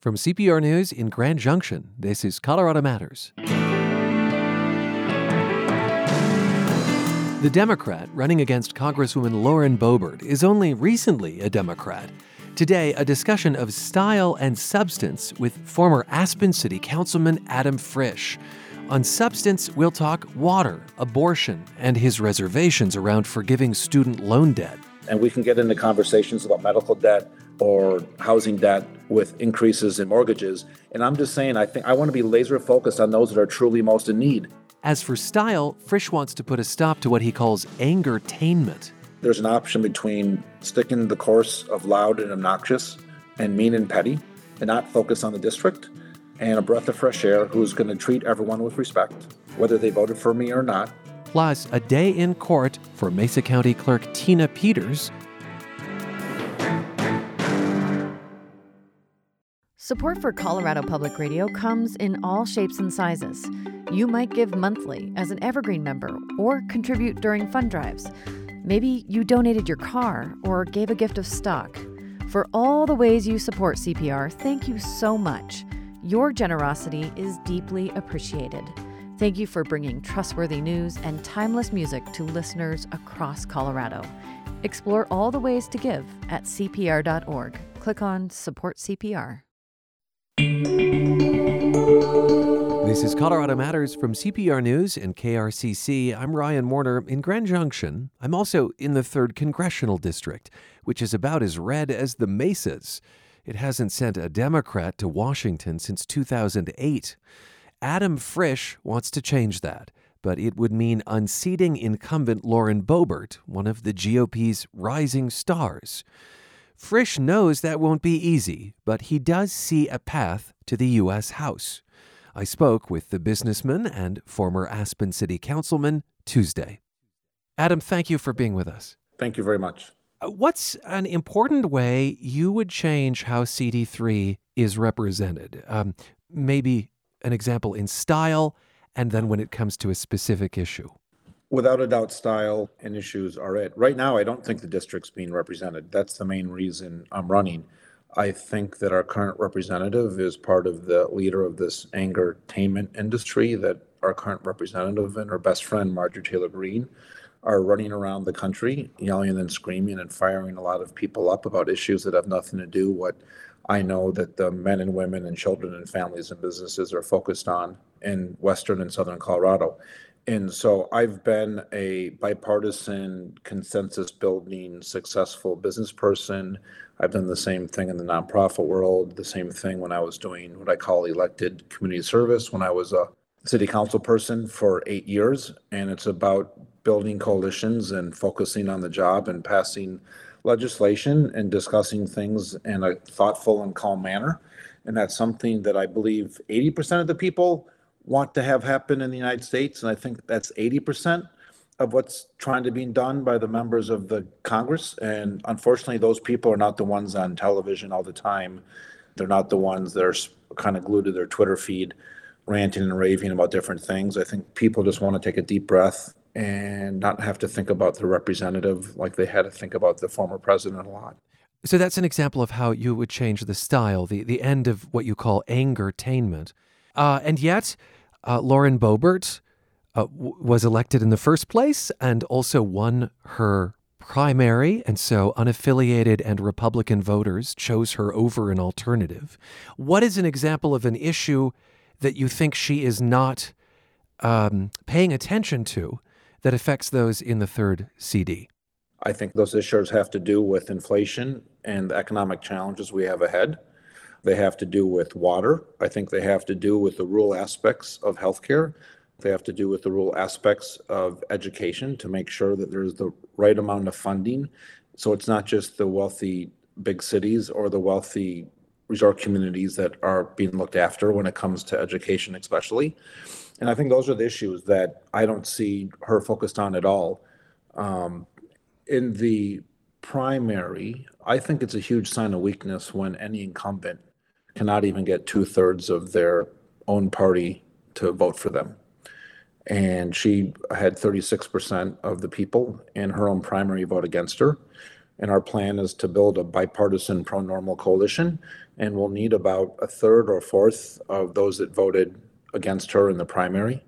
From CPR News in Grand Junction, this is Colorado Matters. The Democrat running against Congresswoman Lauren Boebert is only recently a Democrat. Today, a discussion of style and substance with former Aspen City Councilman Adam Frisch. On substance, we'll talk water, abortion, and his reservations around forgiving student loan debt. And we can get into conversations about medical debt or housing debt with increases in mortgages. And I'm just saying, I think I want to be laser focused on those that are truly most in need. As for style, Frisch wants to put a stop to what he calls angertainment. There's an option between sticking the course of loud and obnoxious and mean and petty and not focus on the district and a breath of fresh air who's going to treat everyone with respect, whether they voted for me or not. Plus, a day in court for Mesa County Clerk Tina Peters Support for Colorado Public Radio comes in all shapes and sizes. You might give monthly as an Evergreen member or contribute during fund drives. Maybe you donated your car or gave a gift of stock. For all the ways you support CPR, thank you so much. Your generosity is deeply appreciated. Thank you for bringing trustworthy news and timeless music to listeners across Colorado. Explore all the ways to give at CPR.org. Click on Support CPR. This is Colorado Matters from CPR News and KRCC. I'm Ryan Warner in Grand Junction. I'm also in the 3rd Congressional District, which is about as red as the Mesas. It hasn't sent a Democrat to Washington since 2008. Adam Frisch wants to change that, but it would mean unseating incumbent Lauren Boebert, one of the GOP's rising stars. Frisch knows that won't be easy, but he does see a path to the U.S. House. I spoke with the businessman and former Aspen City Councilman Tuesday. Adam, thank you for being with us. Thank you very much. Uh, what's an important way you would change how CD3 is represented? Um, maybe an example in style, and then when it comes to a specific issue. Without a doubt, style and issues are it. Right now, I don't think the district's being represented. That's the main reason I'm running. I think that our current representative is part of the leader of this angertainment industry that our current representative and her best friend, Marjorie Taylor Greene, are running around the country, yelling and screaming and firing a lot of people up about issues that have nothing to do what I know that the men and women and children and families and businesses are focused on in Western and Southern Colorado. And so I've been a bipartisan, consensus building, successful business person. I've done the same thing in the nonprofit world, the same thing when I was doing what I call elected community service when I was a city council person for eight years. And it's about building coalitions and focusing on the job and passing legislation and discussing things in a thoughtful and calm manner. And that's something that I believe 80% of the people want to have happen in the United States, and I think that's 80% of what's trying to be done by the members of the Congress. And unfortunately, those people are not the ones on television all the time. They're not the ones that are kind of glued to their Twitter feed, ranting and raving about different things. I think people just want to take a deep breath and not have to think about the representative like they had to think about the former president a lot. So that's an example of how you would change the style, the, the end of what you call angertainment. Uh, and yet, uh, Lauren Boebert uh, w- was elected in the first place and also won her primary, and so unaffiliated and Republican voters chose her over an alternative. What is an example of an issue that you think she is not um, paying attention to that affects those in the third CD? I think those issues have to do with inflation and the economic challenges we have ahead. They have to do with water. I think they have to do with the rural aspects of healthcare. They have to do with the rural aspects of education to make sure that there's the right amount of funding. So it's not just the wealthy big cities or the wealthy resort communities that are being looked after when it comes to education, especially. And I think those are the issues that I don't see her focused on at all. Um, in the primary, I think it's a huge sign of weakness when any incumbent cannot even get two thirds of their own party to vote for them. And she had 36% of the people in her own primary vote against her. And our plan is to build a bipartisan pro normal coalition. And we'll need about a third or fourth of those that voted against her in the primary.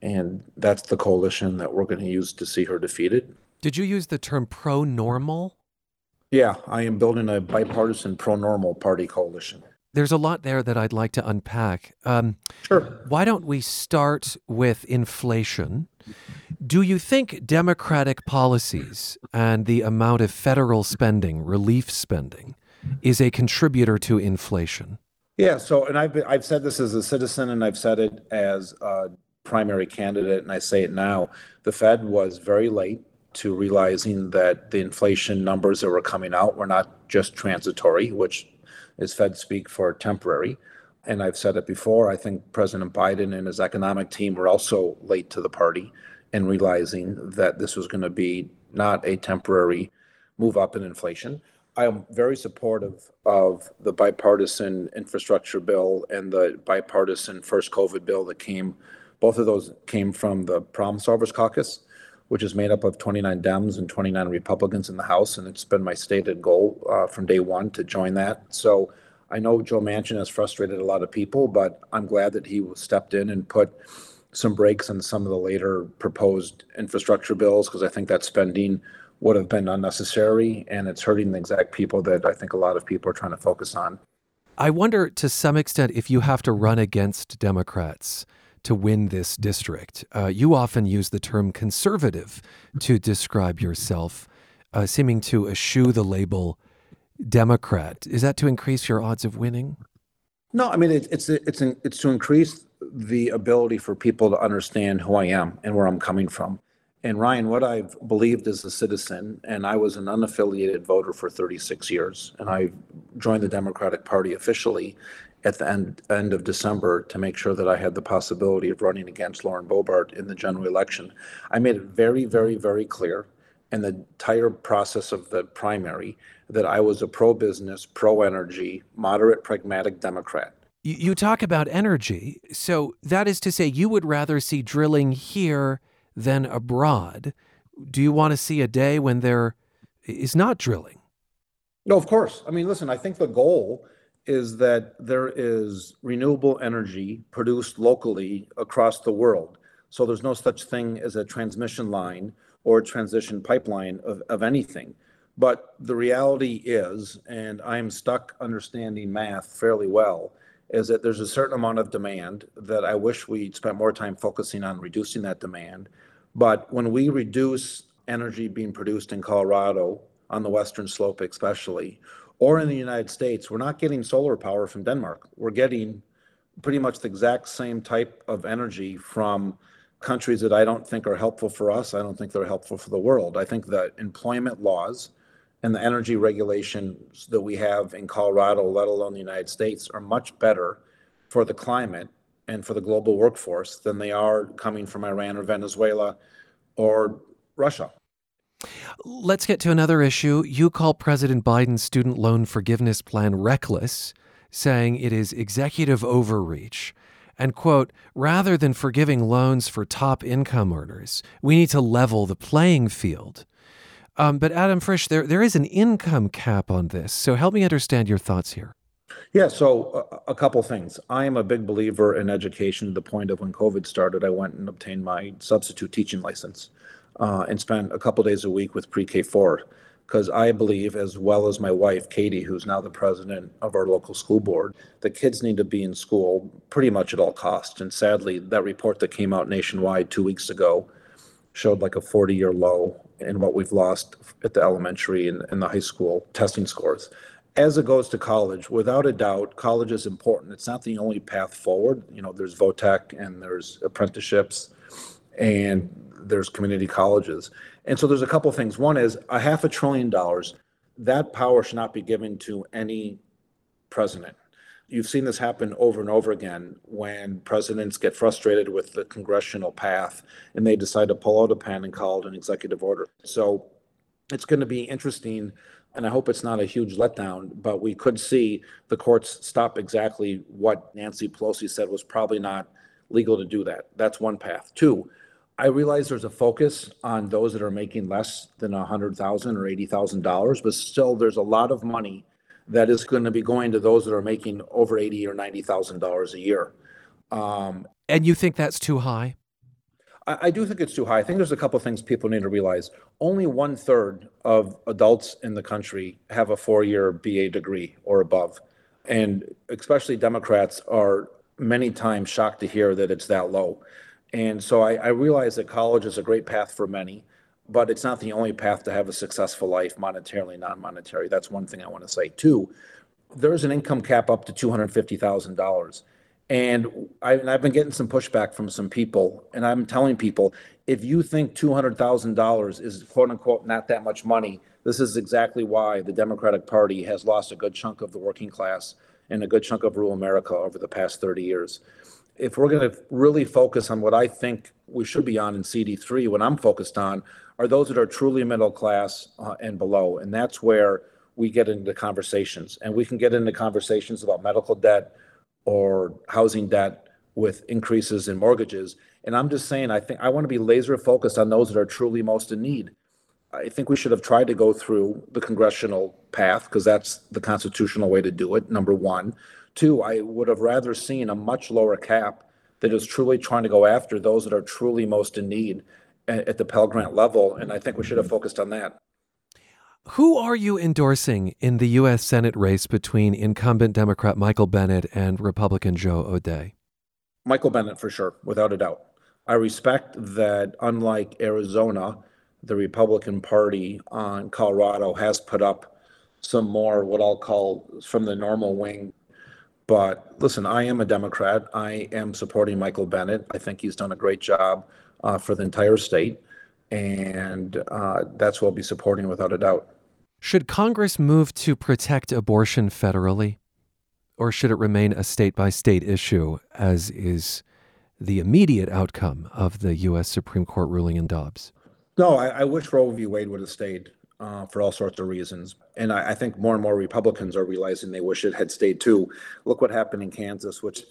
And that's the coalition that we're going to use to see her defeated. Did you use the term pro normal? Yeah, I am building a bipartisan pro normal party coalition. There's a lot there that I'd like to unpack. Um, Sure. why don't we start with inflation? Do you think Democratic policies and the amount of federal spending, relief spending, is a contributor to inflation? Yeah, so, and I've, been- I've said this as a citizen and I've said it as a primary candidate, and I say it now. The Fed was very late to realizing that the inflation numbers that were coming out were not just transitory, which is Fed speak for temporary. And I've said it before, I think President Biden and his economic team were also late to the party in realizing that this was going to be not a temporary move up in inflation. I am very supportive of the bipartisan infrastructure bill and the bipartisan first COVID bill that came. Both of those came from the Problem Solvers Caucus, which is made up of 29 Dems and 29 Republicans in the House. And it's been my stated goal uh, from day one to join that. So I know Joe Manchin has frustrated a lot of people, but I'm glad that he stepped in and put some brakes on some of the later proposed infrastructure bills because I think that spending would have been unnecessary and it's hurting the exact people that I think a lot of people are trying to focus on. I wonder to some extent if you have to run against Democrats to win this district. Uh, you often use the term conservative to describe yourself, uh, seeming to eschew the label Democrat. Is that to increase your odds of winning? No, I mean it, it's it's it's to increase the ability for people to understand who I am and where I'm coming from. And Ryan, what I've believed as a citizen, and I was an unaffiliated voter for 36 years, and I joined the Democratic Party officially at the end end of December to make sure that I had the possibility of running against Lauren Boebert in the general election. I made it very, very, very clear in the entire process of the primary that I was a pro-business, pro-energy, moderate, pragmatic Democrat. You, you talk about energy. So that is to say, you would rather see drilling here than abroad. Do you want to see a day when there is not drilling? No, of course. I mean, listen, I think the goal is that there is renewable energy produced locally across the world. So there's no such thing as a transmission line or transition pipeline of, of anything. But the reality is, and I'm stuck understanding math fairly well, is that there's a certain amount of demand that I wish we'd spent more time focusing on reducing that demand. But when we reduce energy being produced in Colorado, on the western slope especially, or in the United States, we're not getting solar power from Denmark. We're getting pretty much the exact same type of energy from countries that I don't think are helpful for us. I don't think they're helpful for the world. I think that employment laws and the energy regulations that we have in Colorado, let alone the United States, are much better for the climate and for the global workforce than they are coming from Iran or Venezuela or Russia. Let's get to another issue. You call President Biden's student loan forgiveness plan reckless, saying it is executive overreach. And, quote, rather than forgiving loans for top income earners, we need to level the playing field. Um, but, Adam Frisch, there, there is an income cap on this. So help me understand your thoughts here. Yeah, so a, a couple things. I am a big believer in education to the point of when COVID started, I went and obtained my substitute teaching license uh, and spent a couple days a week with pre K 4 because I believe, as well as my wife, Katie, who's now the president of our local school board, the kids need to be in school pretty much at all costs. And sadly, that report that came out nationwide two weeks ago showed like a 40 year low in what we've lost at the elementary and, and the high school testing scores. As it goes to college, without a doubt, college is important. It's not the only path forward. You know, there's VOTEC and there's apprenticeships and there's community colleges. And so there's a couple things. One is a half a trillion dollars. That power should not be given to any president. You've seen this happen over and over again when presidents get frustrated with the congressional path and they decide to pull out a pen and call it an executive order. So it's going to be interesting, and I hope it's not a huge letdown, but we could see the courts stop exactly what Nancy Pelosi said was probably not legal to do that. That's one path. Two, I realize there's a focus on those that are making less than a hundred thousand or eighty thousand dollars, but still there's a lot of money that is going to be going to those that are making over eighty or ninety thousand dollars a year. Um, and you think that's too high? I, I do think it's too high. I think there's a couple of things people need to realize. Only one third of adults in the country have a four-year BA degree or above, and especially Democrats are many times shocked to hear that it's that low. And so I, I realize that college is a great path for many, but it's not the only path to have a successful life, monetarily, non-monetary. That's one thing I want to say. Two, there's an income cap up to two hundred fifty thousand dollars. And, I, I've been getting some pushback from some people, and I'm telling people, if you think two hundred thousand dollars is quote unquote not that much money, this is exactly why the Democratic Party has lost a good chunk of the working class and a good chunk of rural America over the past 30 years if we're going to really focus on what I think we should be on in CD3, what I'm focused on are those that are truly middle class uh, and below. And that's where we get into conversations. And we can get into conversations about medical debt or housing debt with increases in mortgages. And I'm just saying, I think I want to be laser focused on those that are truly most in need. I think we should have tried to go through the congressional path because that's the constitutional way to do it, number one. Two, I would have rather seen a much lower cap that is truly trying to go after those that are truly most in need at, at the Pell Grant level. And I think we should have focused on that. Who are you endorsing in the U.S. Senate race between incumbent Democrat Michael Bennet and Republican Joe O'Dea? Michael Bennet, for sure, without a doubt. I respect that, unlike Arizona, the Republican Party on Colorado has put up some more, what I'll call from the normal wing but listen, I am a Democrat. I am supporting Michael Bennet. I think he's done a great job uh, for the entire state. And uh, that's what I'll be supporting without a doubt. Should Congress move to protect abortion federally? Or should it remain a state by state issue, as is the immediate outcome of the U.S. Supreme Court ruling in Dobbs? No, I, I wish Roe v. Wade would have stayed uh, for all sorts of reasons. And I, I, think more and more Republicans are realizing they wish it had stayed too. Look what happened in Kansas, which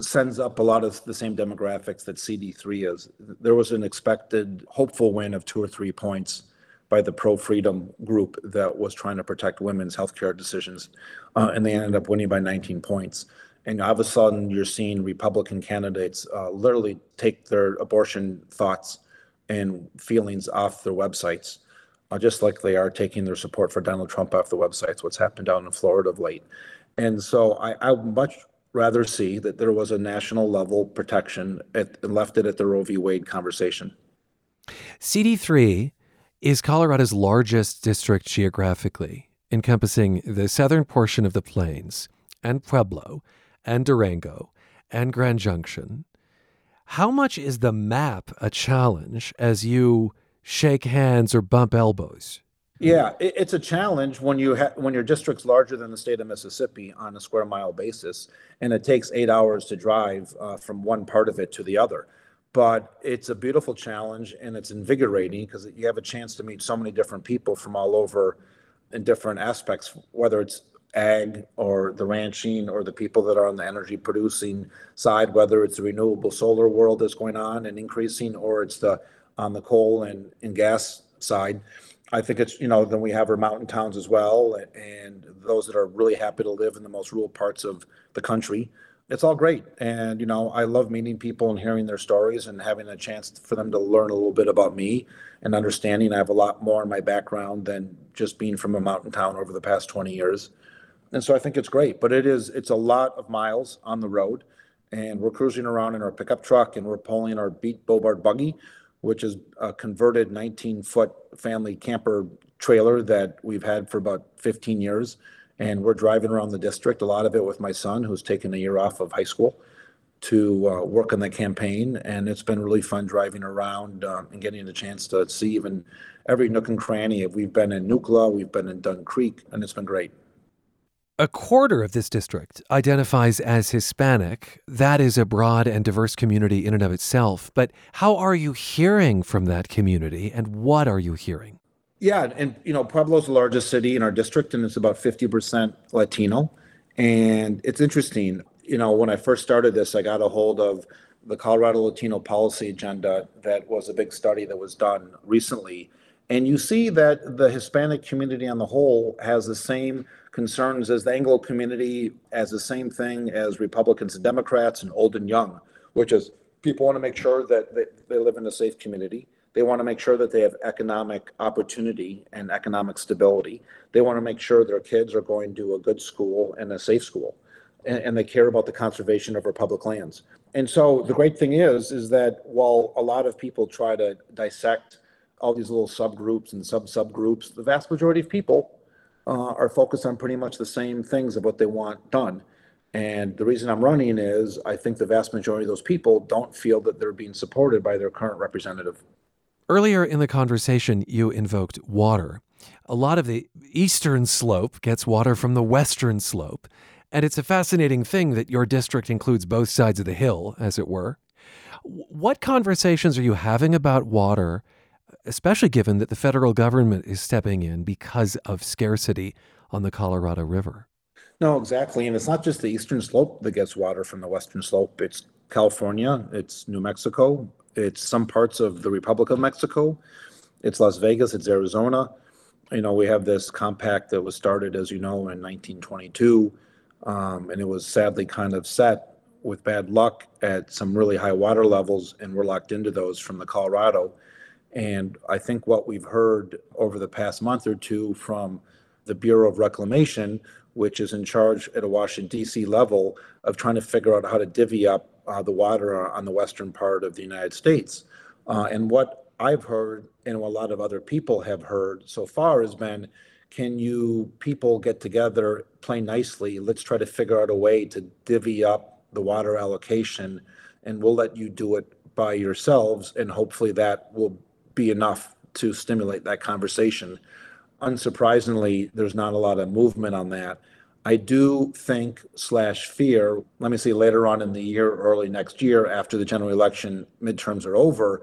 sends up a lot of the same demographics that CD3 is. There was an expected, hopeful win of two or three points by the pro freedom group that was trying to protect women's healthcare decisions, uh, and they ended up winning by 19 points. And all of a sudden, you're seeing Republican candidates uh, literally take their abortion thoughts and feelings off their websites uh, just like they are taking their support for Donald Trump off the websites, what's happened down in Florida of late. And so I, I much rather see that there was a national level protection at, and left it at the Roe v. Wade conversation. CD3 is Colorado's largest district geographically, encompassing the southern portion of the plains and Pueblo and Durango and Grand Junction. How much is the map a challenge as you shake hands or bump elbows. Yeah, it's a challenge when you ha- when your district's larger than the state of Mississippi on a square mile basis, and it takes eight hours to drive uh, from one part of it to the other. But it's a beautiful challenge, and it's invigorating because you have a chance to meet so many different people from all over in different aspects, whether it's ag or the ranching or the people that are on the energy producing side, whether it's the renewable solar world that's going on and increasing, or it's the on the coal and, and gas side. I think it's, you know, then we have our mountain towns as well, and those that are really happy to live in the most rural parts of the country. It's all great. And, you know, I love meeting people and hearing their stories and having a chance for them to learn a little bit about me and understanding I have a lot more in my background than just being from a mountain town over the past 20 years. And so I think it's great, but it is, it's a lot of miles on the road. And we're cruising around in our pickup truck and we're pulling our beat Boebert buggy which is a converted 19-foot family camper trailer that we've had for about 15 years. And we're driving around the district, a lot of it with my son, who's taken a year off of high school to uh, work on the campaign. And it's been really fun driving around um, and getting the chance to see even every nook and cranny. We've been in Nucla, we've been in Dunn Creek, and it's been great. A quarter of this district identifies as Hispanic. That is a broad and diverse community in and of itself. But how are you hearing from that community and what are you hearing? Yeah, and you know, Pueblo's the largest city in our district and it's about 50% Latino. And it's interesting. you know, when I first started this, I got a hold of the Colorado Latino Policy Agenda. That was a big study that was done recently. And you see that the Hispanic community on the whole has the same concerns as the Anglo community, as the same thing as Republicans and Democrats and old and young, which is people want to make sure that they, they live in a safe community. They want to make sure that they have economic opportunity and economic stability. They want to make sure their kids are going to a good school and a safe school. And, and they care about the conservation of our public lands. And so the great thing is, is that while a lot of people try to dissect all these little subgroups and sub subgroups, the vast majority of people uh, are focused on pretty much the same things of what they want done. And the reason I'm running is I think the vast majority of those people don't feel that they're being supported by their current representative. Earlier in the conversation, you invoked water. A lot of the eastern slope gets water from the western slope. And it's a fascinating thing that your district includes both sides of the hill, as it were. What conversations are you having about water, especially given that the federal government is stepping in because of scarcity on the Colorado River? No, exactly. And it's not just the eastern slope that gets water from the western slope. It's California, it's New Mexico, it's some parts of the Republic of Mexico, it's Las Vegas, it's Arizona. You know, we have this compact that was started, as you know, in 1922, um, and it was sadly kind of set with bad luck at some really high water levels, and we're locked into those from the Colorado. And I think what we've heard over the past month or two from the Bureau of Reclamation which is in charge at a Washington, D.C. level of trying to figure out how to divvy up uh, the water on the western part of the United States. Uh, and what I've heard, and a lot of other people have heard so far, has been can you people get together, play nicely? Let's try to figure out a way to divvy up the water allocation, and we'll let you do it by yourselves, and hopefully that will be enough to stimulate that conversation unsurprisingly, there's not a lot of movement on that. I do think slash fear, let me see later on in the year, early next year, after the general election midterms are over,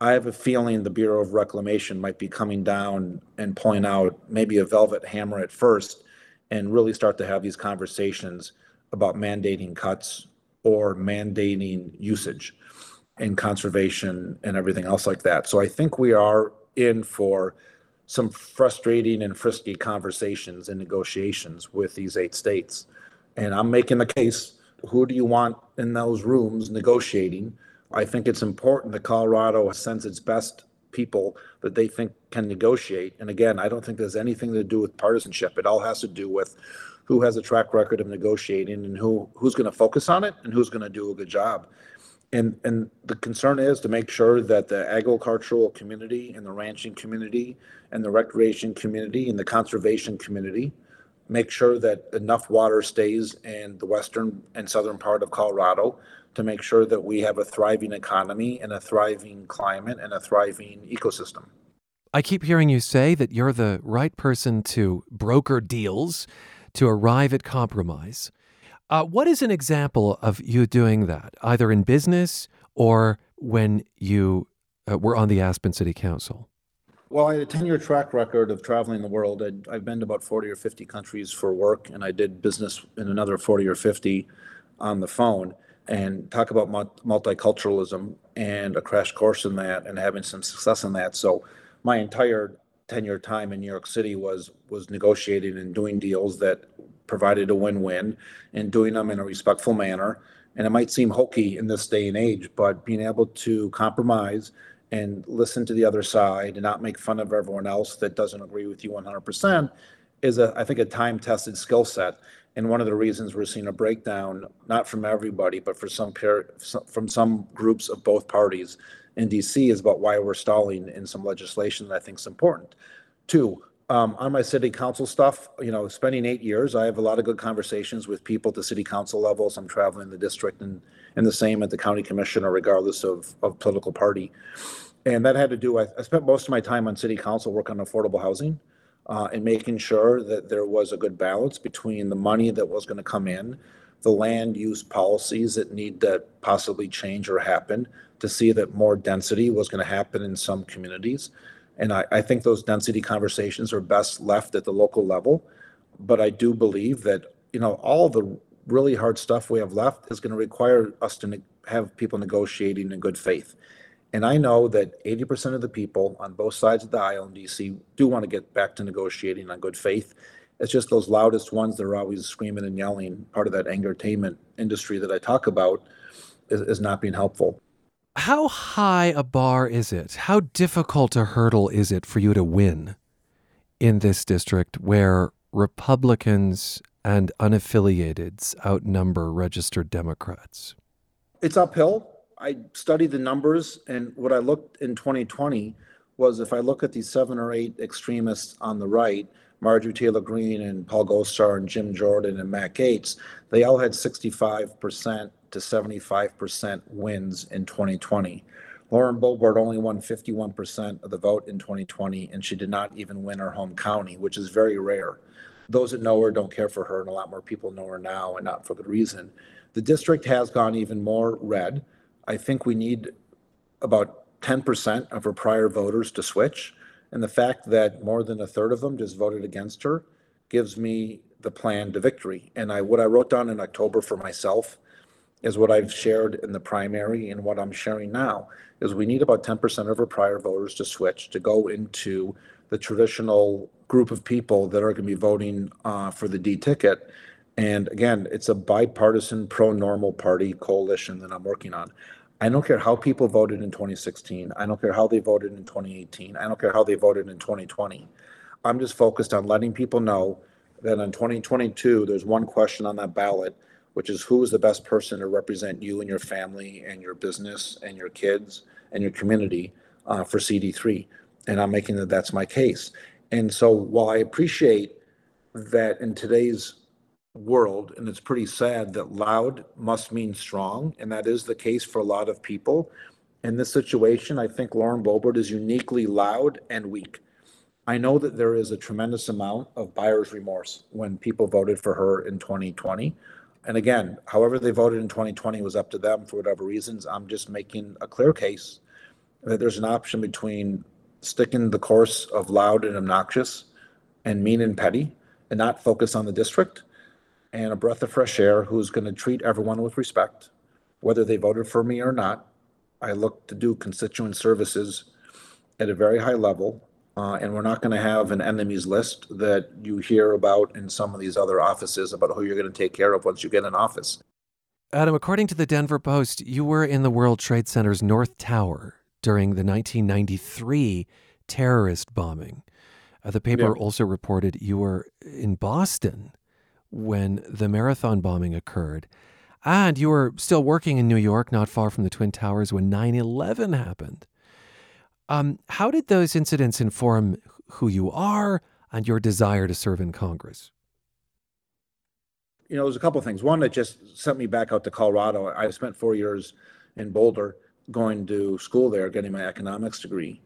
I have a feeling the Bureau of Reclamation might be coming down and pulling out maybe a velvet hammer at first and really start to have these conversations about mandating cuts or mandating usage and conservation and everything else like that. So I think we are in for some frustrating and frisky conversations and negotiations with these eight states. And I'm making the case who do you want in those rooms negotiating? I think it's important that Colorado sends its best people that they think can negotiate. And again, I don't think there's anything to do with partisanship. It all has to do with who has a track record of negotiating and who who's going to focus on it and who's going to do a good job. And, and the concern is to make sure that the agricultural community and the ranching community and the recreation community and the conservation community make sure that enough water stays in the western and southern part of Colorado to make sure that we have a thriving economy and a thriving climate and a thriving ecosystem. I keep hearing you say that you're the right person to broker deals, to arrive at compromise. Uh, what is an example of you doing that, either in business or when you uh, were on the Aspen City Council? Well, I had a 10 year track record of traveling the world. I'd, I've been to about 40 or 50 countries for work, and I did business in another 40 or 50 on the phone. And talk about multiculturalism and a crash course in that and having some success in that. So, my entire 10 year time in New York City was was negotiating and doing deals that provided a win-win and doing them in a respectful manner. And it might seem hokey in this day and age, but being able to compromise and listen to the other side and not make fun of everyone else that doesn't agree with you 100% is a, I think, a time-tested skill set. And one of the reasons we're seeing a breakdown, not from everybody, but for some from some groups of both parties in DC, is about why we're stalling in some legislation that I think is important. Two, um, on my city council stuff, you know, spending eight years, I have a lot of good conversations with people at the city council levels. I'm traveling the district and, and the same at the county commissioner, regardless of, of political party. And that had to do, I, I spent most of my time on city council working on affordable housing uh, and making sure that there was a good balance between the money that was going to come in, the land use policies that need to possibly change or happen to see that more density was going to happen in some communities and I, I think those density conversations are best left at the local level. But I do believe that, you know, all the really hard stuff we have left is going to require us to ne- have people negotiating in good faith. And I know that 80% of the people on both sides of the aisle in DC do want to get back to negotiating on good faith. It's just those loudest ones that are always screaming and yelling, part of that angertainment industry that I talk about, is, is not being helpful. How high a bar is it? How difficult a hurdle is it for you to win in this district where Republicans and unaffiliateds outnumber registered Democrats? It's uphill. I studied the numbers, and what I looked in 2020 was if I look at these seven or eight extremists on the right, Marjorie Taylor Greene and Paul Gosar and Jim Jordan and Matt Gaetz, they all had 65% to 75% wins in 2020. Lauren Boebert only won 51% of the vote in 2020, and she did not even win her home county, which is very rare. Those that know her don't care for her, and a lot more people know her now, and not for good reason. The district has gone even more red. I think we need about 10% of her prior voters to switch. And the fact that more than a third of them just voted against her gives me the plan to victory. And I, what I wrote down in October for myself is what I've shared in the primary and what I'm sharing now is we need about 10% of our prior voters to switch to go into the traditional group of people that are going to be voting uh, for the D ticket. And again, it's a bipartisan pro normal party coalition that I'm working on. I don't care how people voted in 2016. I don't care how they voted in 2018. I don't care how they voted in 2020. I'm just focused on letting people know that in 2022, there's one question on that ballot, which is who is the best person to represent you and your family and your business and your kids and your community uh, for CD3. And I'm making that that's my case. And so while I appreciate that in today's world, and it's pretty sad that loud must mean strong, and that is the case for a lot of people. In this situation, I think Lauren Boebert is uniquely loud and weak. I know that there is a tremendous amount of buyer's remorse when people voted for her in 2020. And again, however they voted in 2020 was up to them for whatever reasons. I'm just making a clear case that there's an option between sticking the course of loud and obnoxious and mean and petty and not focus on the district and a breath of fresh air who's going to treat everyone with respect, whether they voted for me or not. I look to do constituent services at a very high level, uh, and we're not going to have an enemies list that you hear about in some of these other offices about who you're going to take care of once you get in office. Adam, according to the Denver Post, you were in the World Trade Center's North Tower during the 1993 terrorist bombing. Uh, the paper yeah. also reported you were in Boston when the marathon bombing occurred. And you were still working in New York, not far from the Twin Towers, when 9 11 happened. Um, how did those incidents inform who you are and your desire to serve in Congress? You know, there's a couple of things. One that just sent me back out to Colorado. I spent four years in Boulder going to school there, getting my economics degree.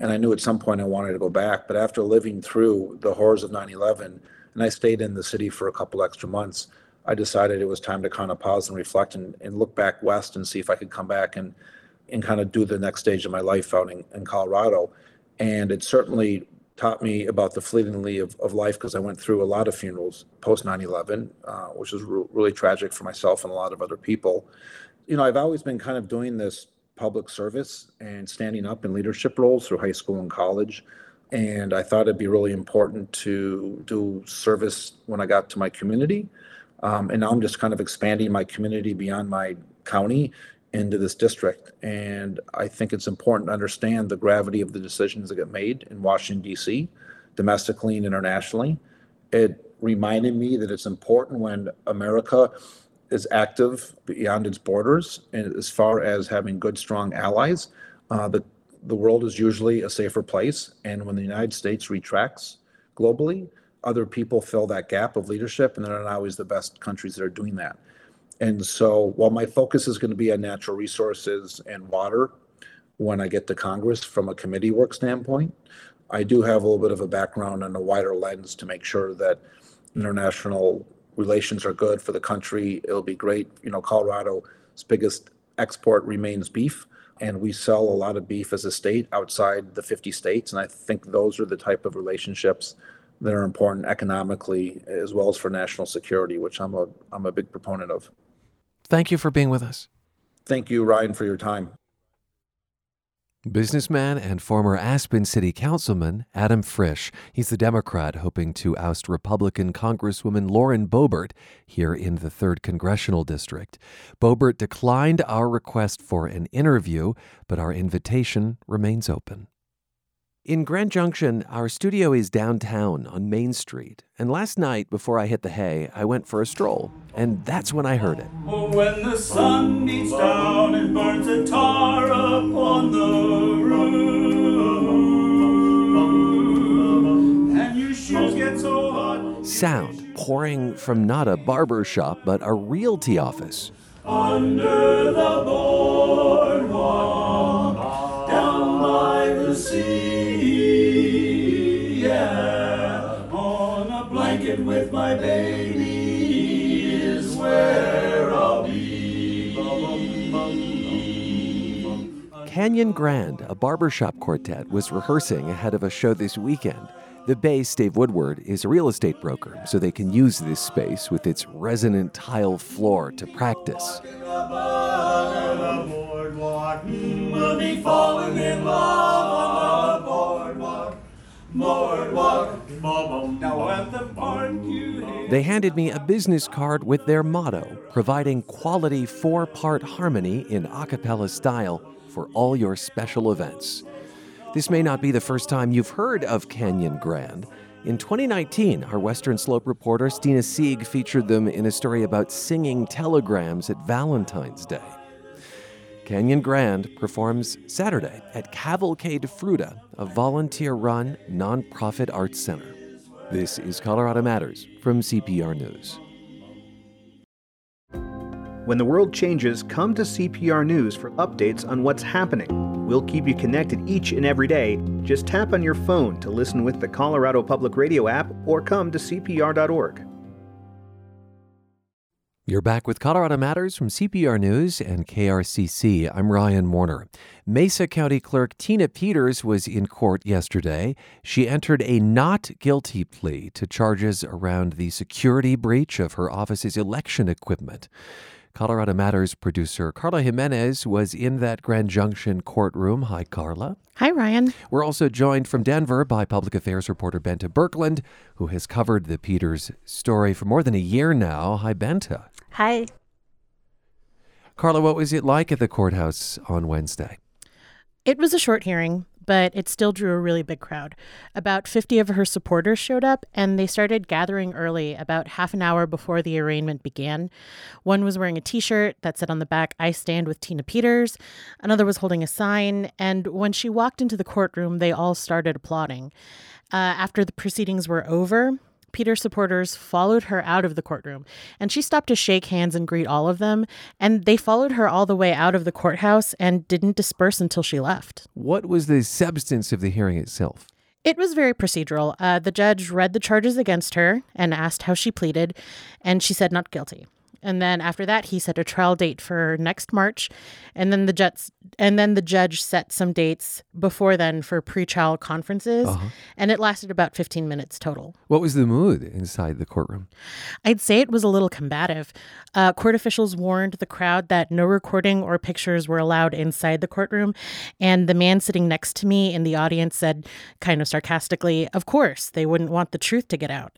And I knew at some point I wanted to go back. But after living through the horrors of 9 11, and I stayed in the city for a couple extra months. I decided it was time to kind of pause and reflect and, and look back west and see if I could come back and and kind of do the next stage of my life out in, in Colorado. And it certainly taught me about the fleetingly of, of life because I went through a lot of funerals post 9 11, uh, which was re- really tragic for myself and a lot of other people. You know, I've always been kind of doing this public service and standing up in leadership roles through high school and college and I thought it'd be really important to do service when I got to my community. Um, and now I'm just kind of expanding my community beyond my county into this district. And I think it's important to understand the gravity of the decisions that get made in Washington, D.C., domestically and internationally. It reminded me that it's important when America is active beyond its borders, and as far as having good, strong allies, uh, that the world is usually a safer place. And when the United States retracts globally, other people fill that gap of leadership, and they're not always the best countries that are doing that. And so, while my focus is going to be on natural resources and water when I get to Congress from a committee work standpoint, I do have a little bit of a background and a wider lens to make sure that international relations are good for the country. It'll be great. You know, Colorado's biggest export remains beef and we sell a lot of beef as a state outside the 50 states and i think those are the type of relationships that are important economically as well as for national security, which I'm a I'm a big proponent of. Thank you for being with us. Thank you, Ryan, for your time. Businessman and former Aspen City Councilman Adam Frisch. He's the Democrat hoping to oust Republican Congresswoman Lauren Boebert here in the 3rd Congressional District. Boebert declined our request for an interview, but our invitation remains open. In Grand Junction, our studio is downtown on Main Street. And last night, before I hit the hay, I went for a stroll. And that's when I heard it. Oh, when the sun beats down and burns a tar upon the roof, and your shoes get so hot. Sound pouring from not a barber shop, but a realty office. Under the boardwalk, down by the sea, my baby is where I'll be. Canyon Grand, a barbershop quartet, was rehearsing ahead of a show this weekend. The bass, Dave Woodward, is a real estate broker, so they can use this space with its resonant tile floor to practice. Above the boardwalk, we'll be falling in love on the boardwalk, boardwalk. Now at the park you hate. They handed me a business card with their motto, providing quality four part harmony in a cappella style for all your special events. This may not be the first time you've heard of Canyon Grand. In 2019, our Western Slope reporter Stina Sieg featured them in a story about singing telegrams at Valentine's Day. Canyon Grand performs Saturday at Cavalcade Fruita, a volunteer run nonprofit arts center. This is Colorado Matters from CPR News. When the world changes, come to CPR News for updates on what's happening. We'll keep you connected each and every day. Just tap on your phone to listen with the Colorado Public Radio app or come to CPR.org. You're back with Colorado Matters from CPR News and KRCC. I'm Ryan Warner. Mesa County Clerk Tina Peters was in court yesterday. She entered a not guilty plea to charges around the security breach of her office's election equipment. Colorado Matters producer Carla Jimenez was in that Grand Junction courtroom. Hi, Carla. Hi, Ryan. We're also joined from Denver by public affairs reporter Bente Birkeland, who has covered the Peters story for more than a year now. Hi, Bente. Hi. Carla, what was it like at the courthouse on Wednesday? It was a short hearing, but it still drew a really big crowd. About 50 of her supporters showed up, and they started gathering early, about half an hour before the arraignment began. One was wearing a t shirt that said on the back, I stand with Tina Peters. Another was holding a sign, and when she walked into the courtroom, they all started applauding. Uh, after the proceedings were over, Peter supporters followed her out of the courtroom, and she stopped to shake hands and greet all of them. And they followed her all the way out of the courthouse and didn't disperse until she left. What was the substance of the hearing itself? It was very procedural. Uh, the judge read the charges against her and asked how she pleaded, and she said not guilty. And then after that, he set a trial date for next March, and then the judge and then the judge set some dates before then for pretrial conferences, Uh-huh. and it lasted about 15 minutes total. What was the mood inside the courtroom? I'd say it was a little combative. Uh, court officials warned the crowd that no recording or pictures were allowed inside the courtroom. And the man sitting next to me in the audience said, kind of sarcastically, Of course, they wouldn't want the truth to get out.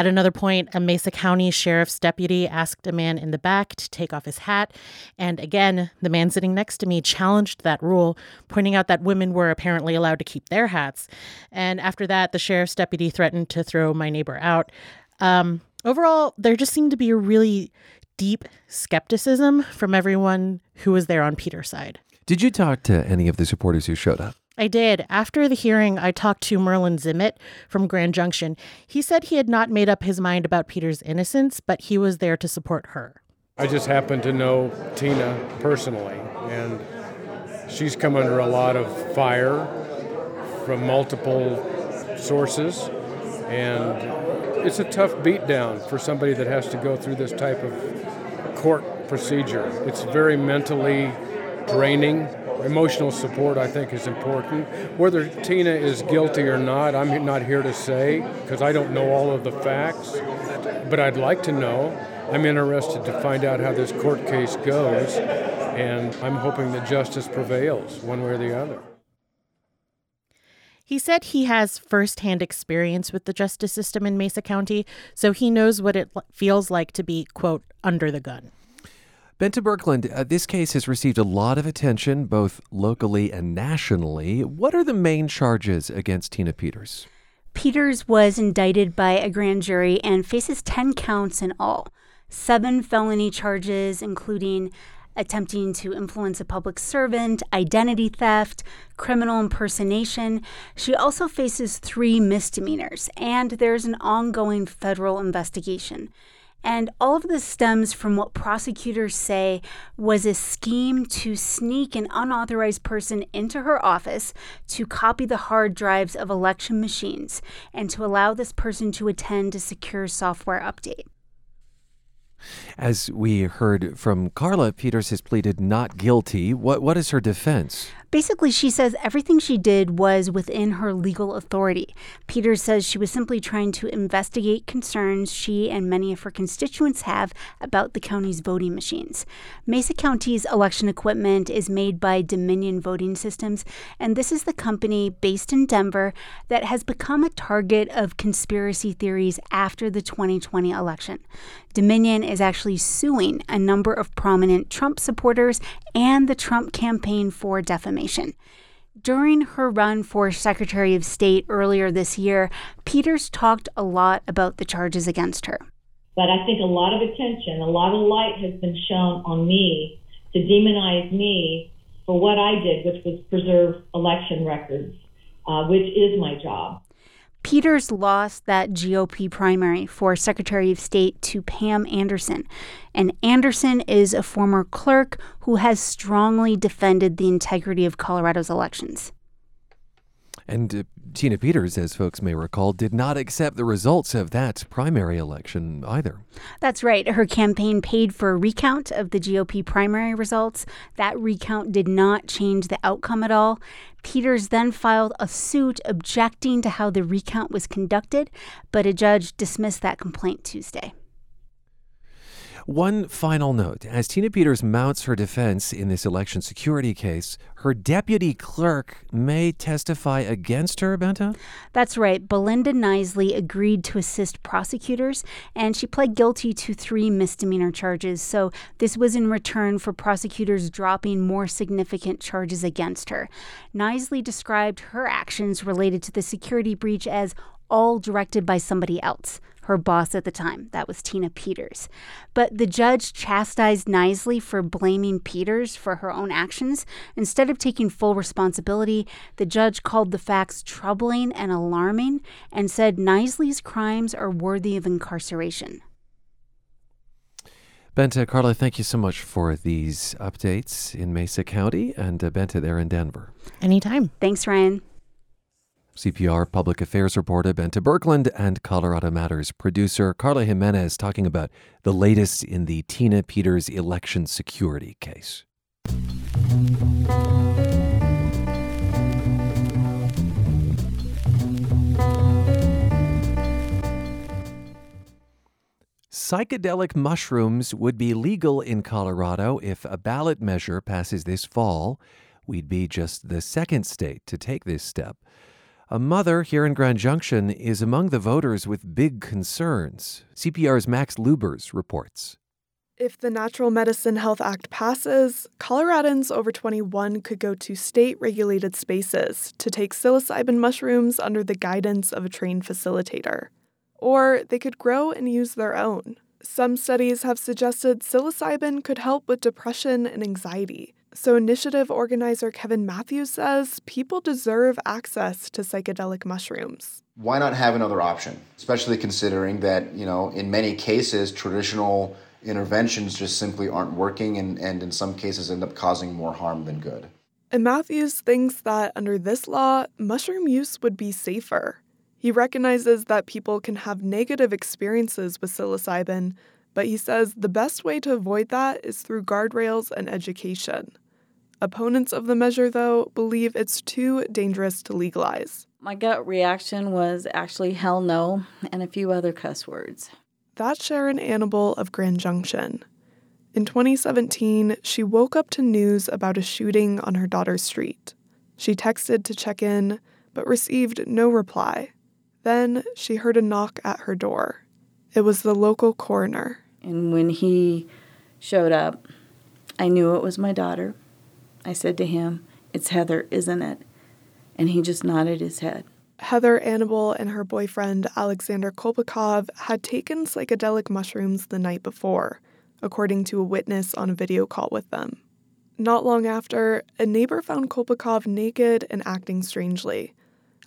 At another point, a Mesa County sheriff's deputy asked a man in the back to take off his hat. And again, the man sitting next to me challenged that rule, pointing out that women were apparently allowed to keep their hats. And after that, the sheriff's deputy threatened to throw my neighbor out. Um, overall, there just seemed to be a really deep skepticism from everyone who was there on Peters' side. Did you talk to any of the supporters who showed up? I did. After the hearing, I talked to Merlin Zimmet from Grand Junction. He said he had not made up his mind about Peters' innocence, but he was there to support her. I just happen to know Tina personally, and she's come under a lot of fire from multiple sources, and it's a tough beatdown for somebody that has to go through this type of court procedure. It's very mentally draining. Emotional support, I think, is important. Whether Tina is guilty or not, I'm not here to say because I don't know all of the facts, but I'd like to know. I'm interested to find out how this court case goes, and I'm hoping that justice prevails one way or the other. He said he has firsthand experience with the justice system in Mesa County, so he knows what it feels like to be, quote, under the gun. Bente Birkeland, uh, this case has received a lot of attention, both locally and nationally. What are the main charges against Tina Peters? Peters was indicted by a grand jury and faces 10 counts in all. Seven felony charges, including attempting to influence a public servant, identity theft, criminal impersonation. She also faces three misdemeanors, and there's an ongoing federal investigation. And all of this stems from what prosecutors say was a scheme to sneak an unauthorized person into her office to copy the hard drives of election machines and to allow this person to attend a secure software update. As we heard from Carla, Peters has pleaded not guilty. What what is her defense? Basically, she says everything she did was within her legal authority. Peters says she was simply trying to investigate concerns she and many of her constituents have about the county's voting machines. Mesa County's election equipment is made by Dominion Voting Systems, and this is the company based in Denver that has become a target of conspiracy theories after the 2020 election. Dominion is actually suing a number of prominent Trump supporters and the Trump campaign for defamation. During her run for Secretary of State earlier this year, Peters talked a lot about the charges against her. But I think a lot of attention, a lot of light has been shown on me to demonize me for what I did, which was preserve election records, uh, which is my job. Peters lost that GOP primary for Secretary of State to Pam Anderson. And Anderson is a former clerk who has strongly defended the integrity of Colorado's elections. And uh, Tina Peters, as folks may recall, did not accept the results of that primary election either. That's right. Her campaign paid for a recount of the GOP primary results. That recount did not change the outcome at all. Peters then filed a suit objecting to how the recount was conducted, but a judge dismissed that complaint Tuesday. One final note as Tina Peters mounts her defense in this election security case, her deputy clerk may testify against her, Bente? That's right. Belinda Knisely agreed to assist prosecutors, and she pled guilty to three misdemeanor charges. So this was in return for prosecutors dropping more significant charges against her. Knisely described her actions related to the security breach as all directed by somebody else her boss at the time. That was Tina Peters. But the judge chastised Knisely for blaming Peters for her own actions. Instead of taking full responsibility, the judge called the facts troubling and alarming and said Knisely's crimes are worthy of incarceration. Bente, Carla, thank you so much for these updates in Mesa County and uh, Bente there in Denver. Anytime. Thanks, Ryan. CPR Public Affairs reporter Bente Birkeland and Colorado Matters producer Carla Jimenez talking about the latest in the Tina Peters election security case. Psychedelic mushrooms would be legal in Colorado if a ballot measure passes this fall. We'd be just the second state to take this step. A mother here in Grand Junction is among the voters with big concerns. CPR's Max Lubers reports. If the Natural Medicine Health Act passes, Coloradans over 21 could go to state regulated spaces to take psilocybin mushrooms under the guidance of a trained facilitator. Or they could grow and use their own. Some studies have suggested psilocybin could help with depression and anxiety, so, initiative organizer Kevin Matthews says people deserve access to psychedelic mushrooms. Why not have another option, especially considering that, you know, in many cases, traditional interventions just simply aren't working and, and in some cases end up causing more harm than good. And Matthews thinks that under this law, mushroom use would be safer. He recognizes that people can have negative experiences with psilocybin, but he says the best way to avoid that is through guardrails and education. Opponents of the measure, though, believe it's too dangerous to legalize. My gut reaction was actually hell no and a few other cuss words. That's Sharon Annable of Grand Junction. In 2017, she woke up to news about a shooting on her daughter's street. She texted to check in, but received no reply. Then she heard a knock at her door. It was the local coroner. And when he showed up, I knew it was my daughter. I said to him, It's Heather, isn't it? And he just nodded his head. Heather Annable and her boyfriend Alexander Kolpakov had taken psychedelic mushrooms the night before, according to a witness on a video call with them. Not long after, a neighbor found Kolpakov naked and acting strangely.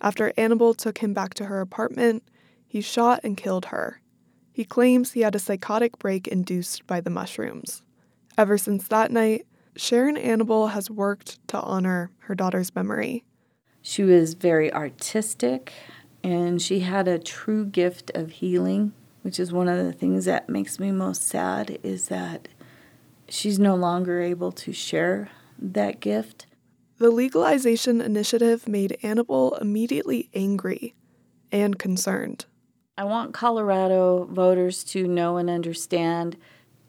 After Annable took him back to her apartment, he shot and killed her. He claims he had a psychotic break induced by the mushrooms. Ever since that night, Sharon Annable has worked to honor her daughter's memory. She was very artistic and she had a true gift of healing, which is one of the things that makes me most sad is that she's no longer able to share that gift. The legalization initiative made Annable immediately angry and concerned. I want Colorado voters to know and understand,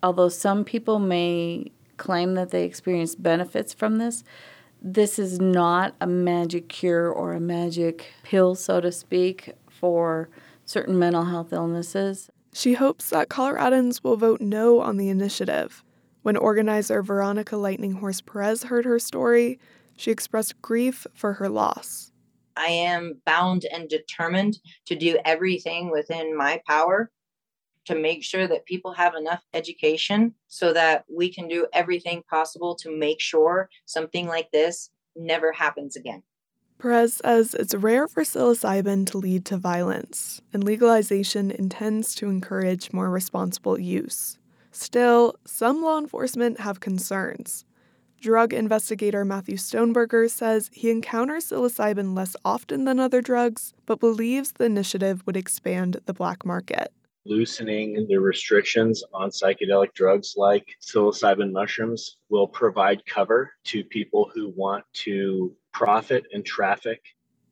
although some people may claim that they experience benefits from this, this is not a magic cure or a magic pill, so to speak, for certain mental health illnesses. She hopes that Coloradans will vote no on the initiative. When organizer Veronica Lightning Horse Perez heard her story, she expressed grief for her loss. I am bound and determined to do everything within my power to make sure that people have enough education so that we can do everything possible to make sure something like this never happens again. Perez says it's rare for psilocybin to lead to violence, and legalization intends to encourage more responsible use. Still, some law enforcement have concerns. Drug investigator Matthew Stoneberger says he encounters psilocybin less often than other drugs, but believes the initiative would expand the black market loosening the restrictions on psychedelic drugs like psilocybin mushrooms will provide cover to people who want to profit and traffic.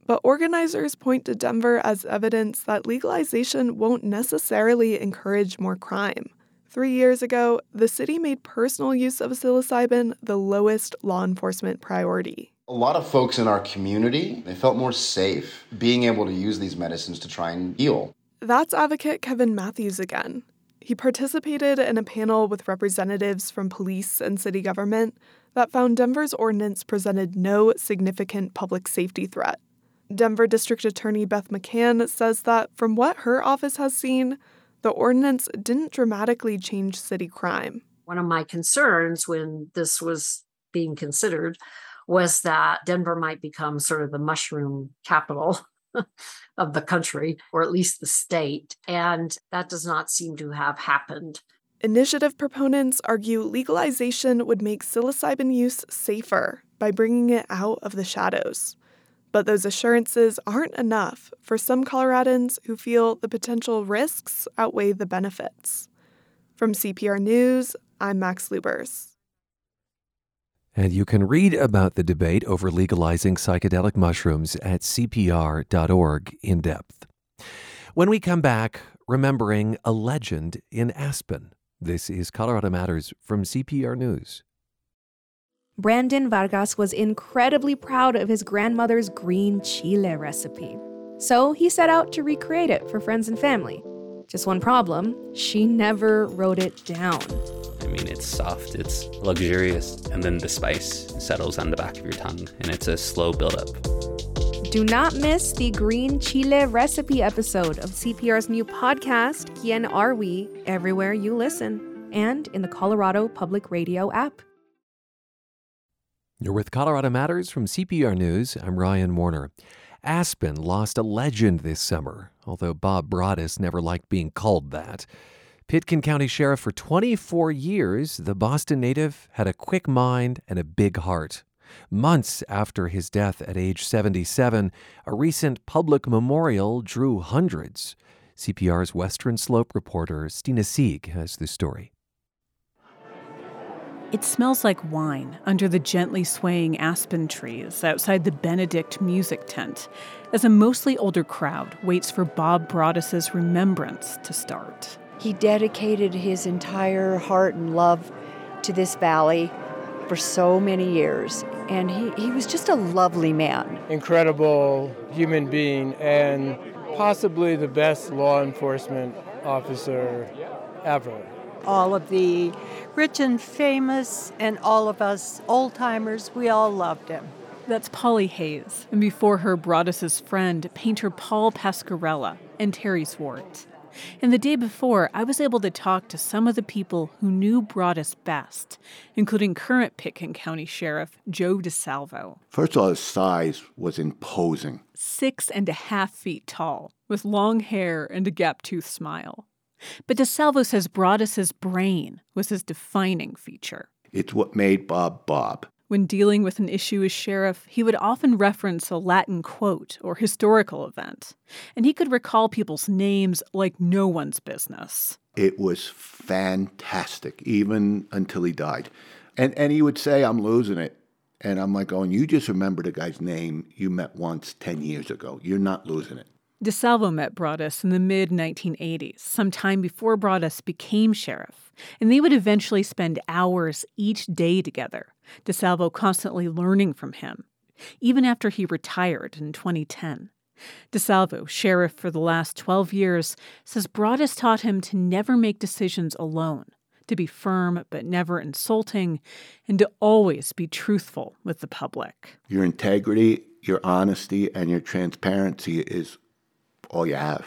But organizers point to Denver as evidence that legalization won't necessarily encourage more crime. Three years ago, the city made personal use of psilocybin the lowest law enforcement priority. A lot of folks in our community, they felt more safe being able to use these medicines to try and heal. That's advocate Kevin Matthews again. He participated in a panel with representatives from police and city government that found Denver's ordinance presented no significant public safety threat. Denver District Attorney Beth McCann says that from what her office has seen, the ordinance didn't dramatically change city crime. One of my concerns when this was being considered was that Denver might become sort of the mushroom capital of the country, or at least the state. And that does not seem to have happened. Initiative proponents argue legalization would make psilocybin use safer by bringing it out of the shadows. But those assurances aren't enough for some Coloradans who feel the potential risks outweigh the benefits. From CPR News, I'm Max Lubers. And you can read about the debate over legalizing psychedelic mushrooms at CPR.org in depth. When we come back, remembering a legend in Aspen. This is Colorado Matters from CPR News. Brandon Vargas was incredibly proud of his grandmother's green chile recipe. So he set out to recreate it for friends and family. Just one problem she never wrote it down. I mean, it's soft, it's luxurious, and then the spice settles on the back of your tongue, and it's a slow buildup. Do not miss the green chile recipe episode of CPR's new podcast, Quien Are We, everywhere you listen, and in the Colorado Public Radio app. You're with Colorado Matters from CPR News. I'm Ryan Warner. Aspen lost a legend this summer, although Bob Braudis never liked being called that. Pitkin County Sheriff for 24 years, the Boston native had a quick mind and a big heart. Months after his death at age 77, a recent public memorial drew hundreds. CPR's Western Slope reporter Stina Sieg has the story. It smells like wine under the gently swaying aspen trees outside the Benedict music tent as a mostly older crowd waits for Bob Braudis's remembrance to start. He dedicated his entire heart and love to this valley for so many years, and he, he was just a lovely man. Incredible human being and possibly the best law enforcement officer ever all of the rich and famous, and all of us old timers, we all loved him. That's Polly Hayes, and before her, Braudis's friend, painter Paul Pascarella, and Terry Swart. And the day before, I was able to talk to some of the people who knew Braudis best, including current Pitkin County Sheriff Joe DiSalvo. First of all, his size was imposing. Six and a half feet tall, with long hair and a gap toothed smile. But DiSalvo says Braudis's brain was his defining feature. It's what made Bob Bob. When dealing with an issue as sheriff, he would often reference a Latin quote or historical event, and he could recall people's names like no one's business. It was fantastic, even until he died. And, and he would say, I'm losing it. And I'm like, oh, going, you just remember the guy's name you met once 10 years ago. You're not losing it. DiSalvo met Braudis in the mid 1980s, some time before Braudis became sheriff, and they would eventually spend hours each day together, DiSalvo constantly learning from him, even after he retired in 2010. DiSalvo, sheriff for the last 12 years, says Braudis taught him to never make decisions alone, to be firm but never insulting, and to always be truthful with the public. Your integrity, your honesty, and your transparency is all you have.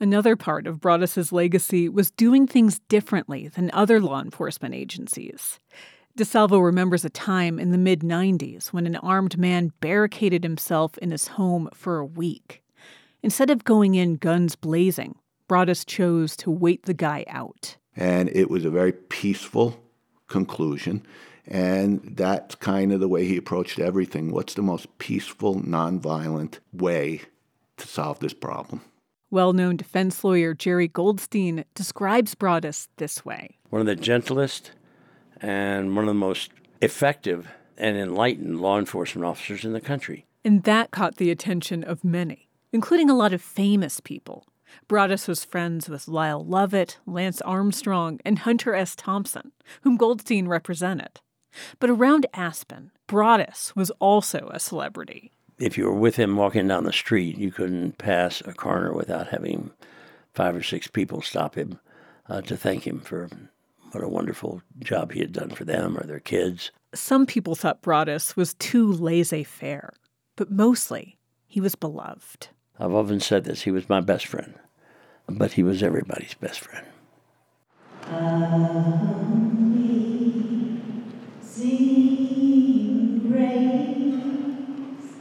Another part of Braudis's legacy was doing things differently than other law enforcement agencies. DiSalvo remembers a time in the mid 90s when an armed man barricaded himself in his home for a week. Instead of going in guns blazing, Braudis chose to wait the guy out. And it was a very peaceful conclusion. And that's kind of the way he approached everything. What's the most peaceful, nonviolent way to solve this problem. Well known defense lawyer Gerry Goldstein describes Braudis this way One of the gentlest and one of the most effective and enlightened law enforcement officers in the country. And that caught the attention of many, including a lot of famous people. Braudis was friends with Lyle Lovett, Lance Armstrong, and Hunter S. Thompson, whom Goldstein represented. But around Aspen, Braudis was also a celebrity if you were with him walking down the street, you couldn't pass a corner without having five or six people stop him uh, to thank him for what a wonderful job he had done for them or their kids. Some people thought Braudis was too laissez faire, but mostly he was beloved. I've often said this he was my best friend, but he was everybody's best friend.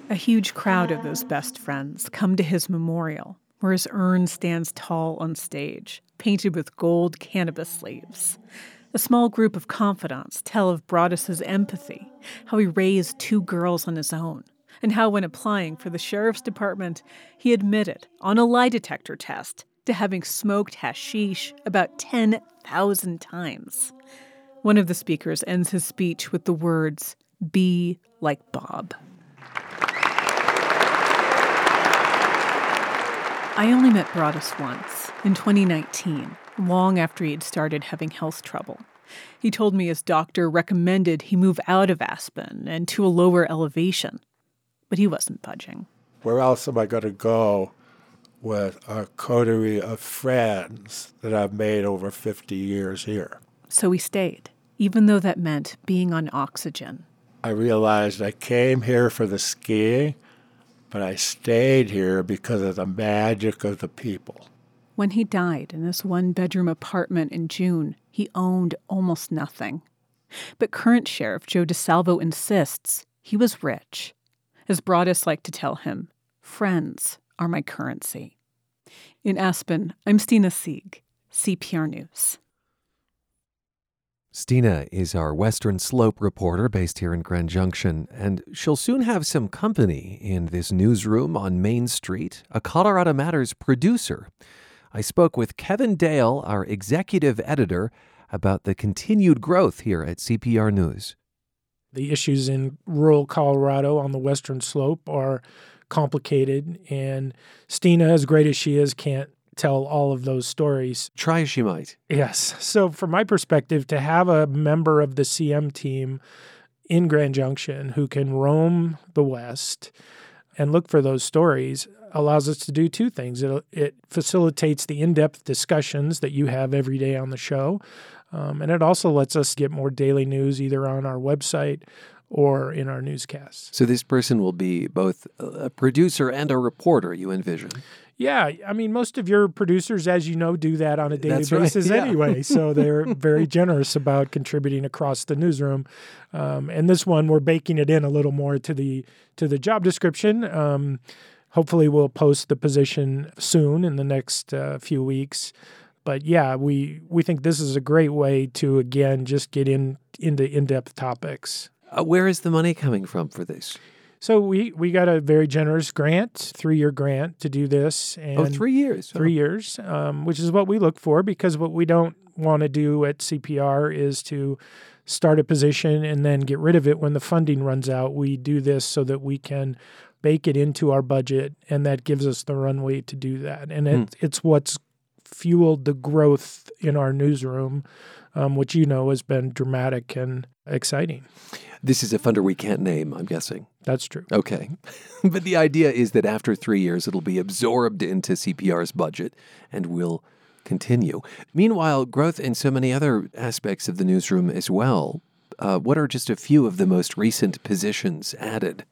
A huge crowd of those best friends come to his memorial, where his urn stands tall on stage, painted with gold cannabis leaves. A small group of confidants tell of Braudis's empathy, how he raised two girls on his own, and how, when applying for the sheriff's department, he admitted on a lie detector test to having smoked hashish about 10,000 times. One of the speakers ends his speech with the words, Be like Bob. I only met Braudis once, in 2019, long after he had started having health trouble. He told me his doctor recommended he move out of Aspen and to a lower elevation, but he wasn't budging. Where else am I going to go with a coterie of friends that I've made over 50 years here? So he stayed, even though that meant being on oxygen. I realized I came here for the skiing but I stayed here because of the magic of the people. When he died in this one bedroom apartment in June, he owned almost nothing. But current Sheriff Joe DiSalvo insists he was rich. As Braudis liked to tell him, friends are my currency. In Aspen, I'm Stina Sieg, CPR News. Stina is our Western Slope reporter based here in Grand Junction, and she'll soon have some company in this newsroom on Main Street, a Colorado Matters producer. I spoke with Kevin Dale, our executive editor, about the continued growth here at CPR News. The issues in rural Colorado on the western slope are complicated, and Stina, as great as she is, can't tell all of those stories. Try as she might. Yes. So, from my perspective, to have a member of the CM team in Grand Junction who can roam the West and look for those stories allows us to do two things. It, it facilitates the in depth discussions that you have every day on the show, um, and it also lets us get more daily news either on our website or in our newscasts. So, this person will be both a producer and a reporter, you envision? Yeah, I mean, most of your producers, as you know, do that on a daily That's right, basis yeah. anyway. So they're very generous about contributing across the newsroom. Um, and this one, we're baking it in a little more to the to the job description. Um, hopefully, we'll post the position soon in the next uh, few weeks. But yeah, we we think this is a great way to again just get in into in depth topics. Uh, where is the money coming from for this? So we we got a very generous grant, three year grant to do this. And Oh, three years. Three years, um, which is what we look for because what we don't want to do at CPR is to start a position and then get rid of it when the funding runs out. We do this so that we can bake it into our budget, and that gives us the runway to do that. And it, Hmm. it's what's fueled the growth in our newsroom, um, which you know has been dramatic and exciting. This is a funder we can't name, I'm guessing. That's true. Okay. but the idea is that after three years, it'll be absorbed into CPR's budget and will continue. Meanwhile, growth in so many other aspects of the newsroom as well. Uh, what are just a few of the most recent positions added?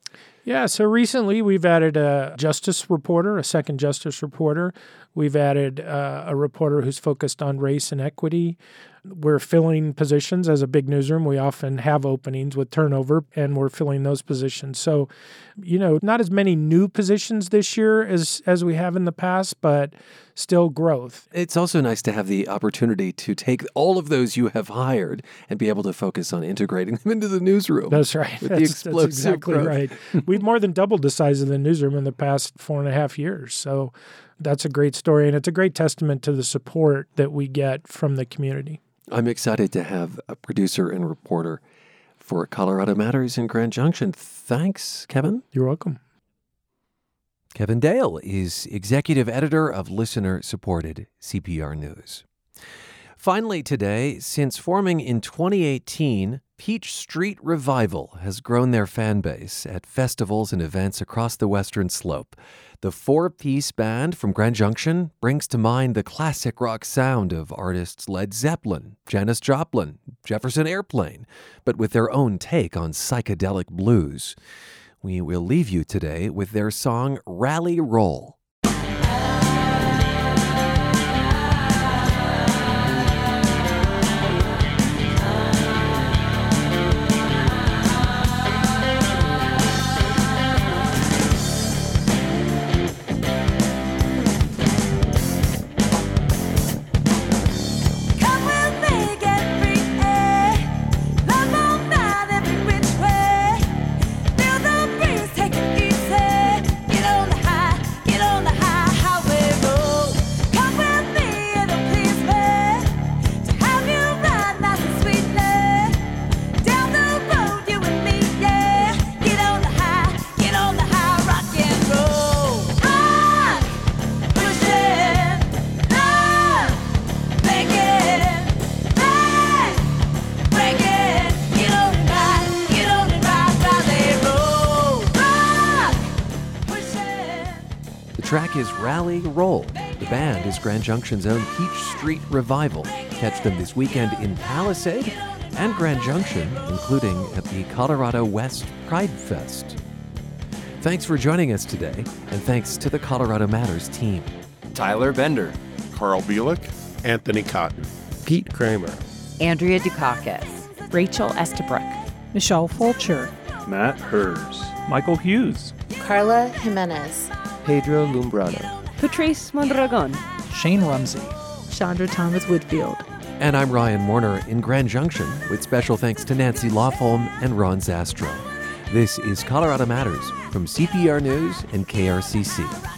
Yeah, so recently we've added a justice reporter, a second justice reporter. We've added uh, a reporter who's focused on race and equity. We're filling positions as a big newsroom. We often have openings with turnover, and we're filling those positions. So, you know, not as many new positions this year as as we have in the past, but still growth. It's also nice to have the opportunity to take all of those you have hired and be able to focus on integrating them into the newsroom. That's right. With That's, that's exactly growth. right. We've more than doubled the size of the newsroom in the past four and a half years. So that's a great story. And it's a great testament to the support that we get from the community. I'm excited to have a producer and reporter for Colorado Matters in Grand Junction. Thanks, Kevin. You're welcome. Kevin Dale is executive editor of listener supported CPR News. Finally, today, since forming in 2018, Peach Street Revival has grown their fan base at festivals and events across the Western Slope. The four piece band from Grand Junction brings to mind the classic rock sound of artists Led Zeppelin, Janis Joplin, Jefferson Airplane, but with their own take on psychedelic blues. We will leave you today with their song Rally Roll. Track is Rally Roll. The band is Grand Junction's own Peach Street Revival. Catch them this weekend in Palisade and Grand Junction, including at the Colorado West Pride Fest. Thanks for joining us today, and thanks to the Colorado Matters team. Tyler Bender, Carl Bielik, Anthony Cotton, Pete Kramer, Andrea Dukakis, Rachel Estabrook, Michelle Fulcher, Matt Hers, Michael Hughes, Carla Jimenez, Pedro Lumbrado, Patrice Mondragon, Shane Rumsey, Chandra Thomas Whitfield. And I'm Ryan Warner in Grand Junction, with special thanks to Nancy Lofholm and Ron Zastro. This is Colorado Matters from CPR News and KRCC.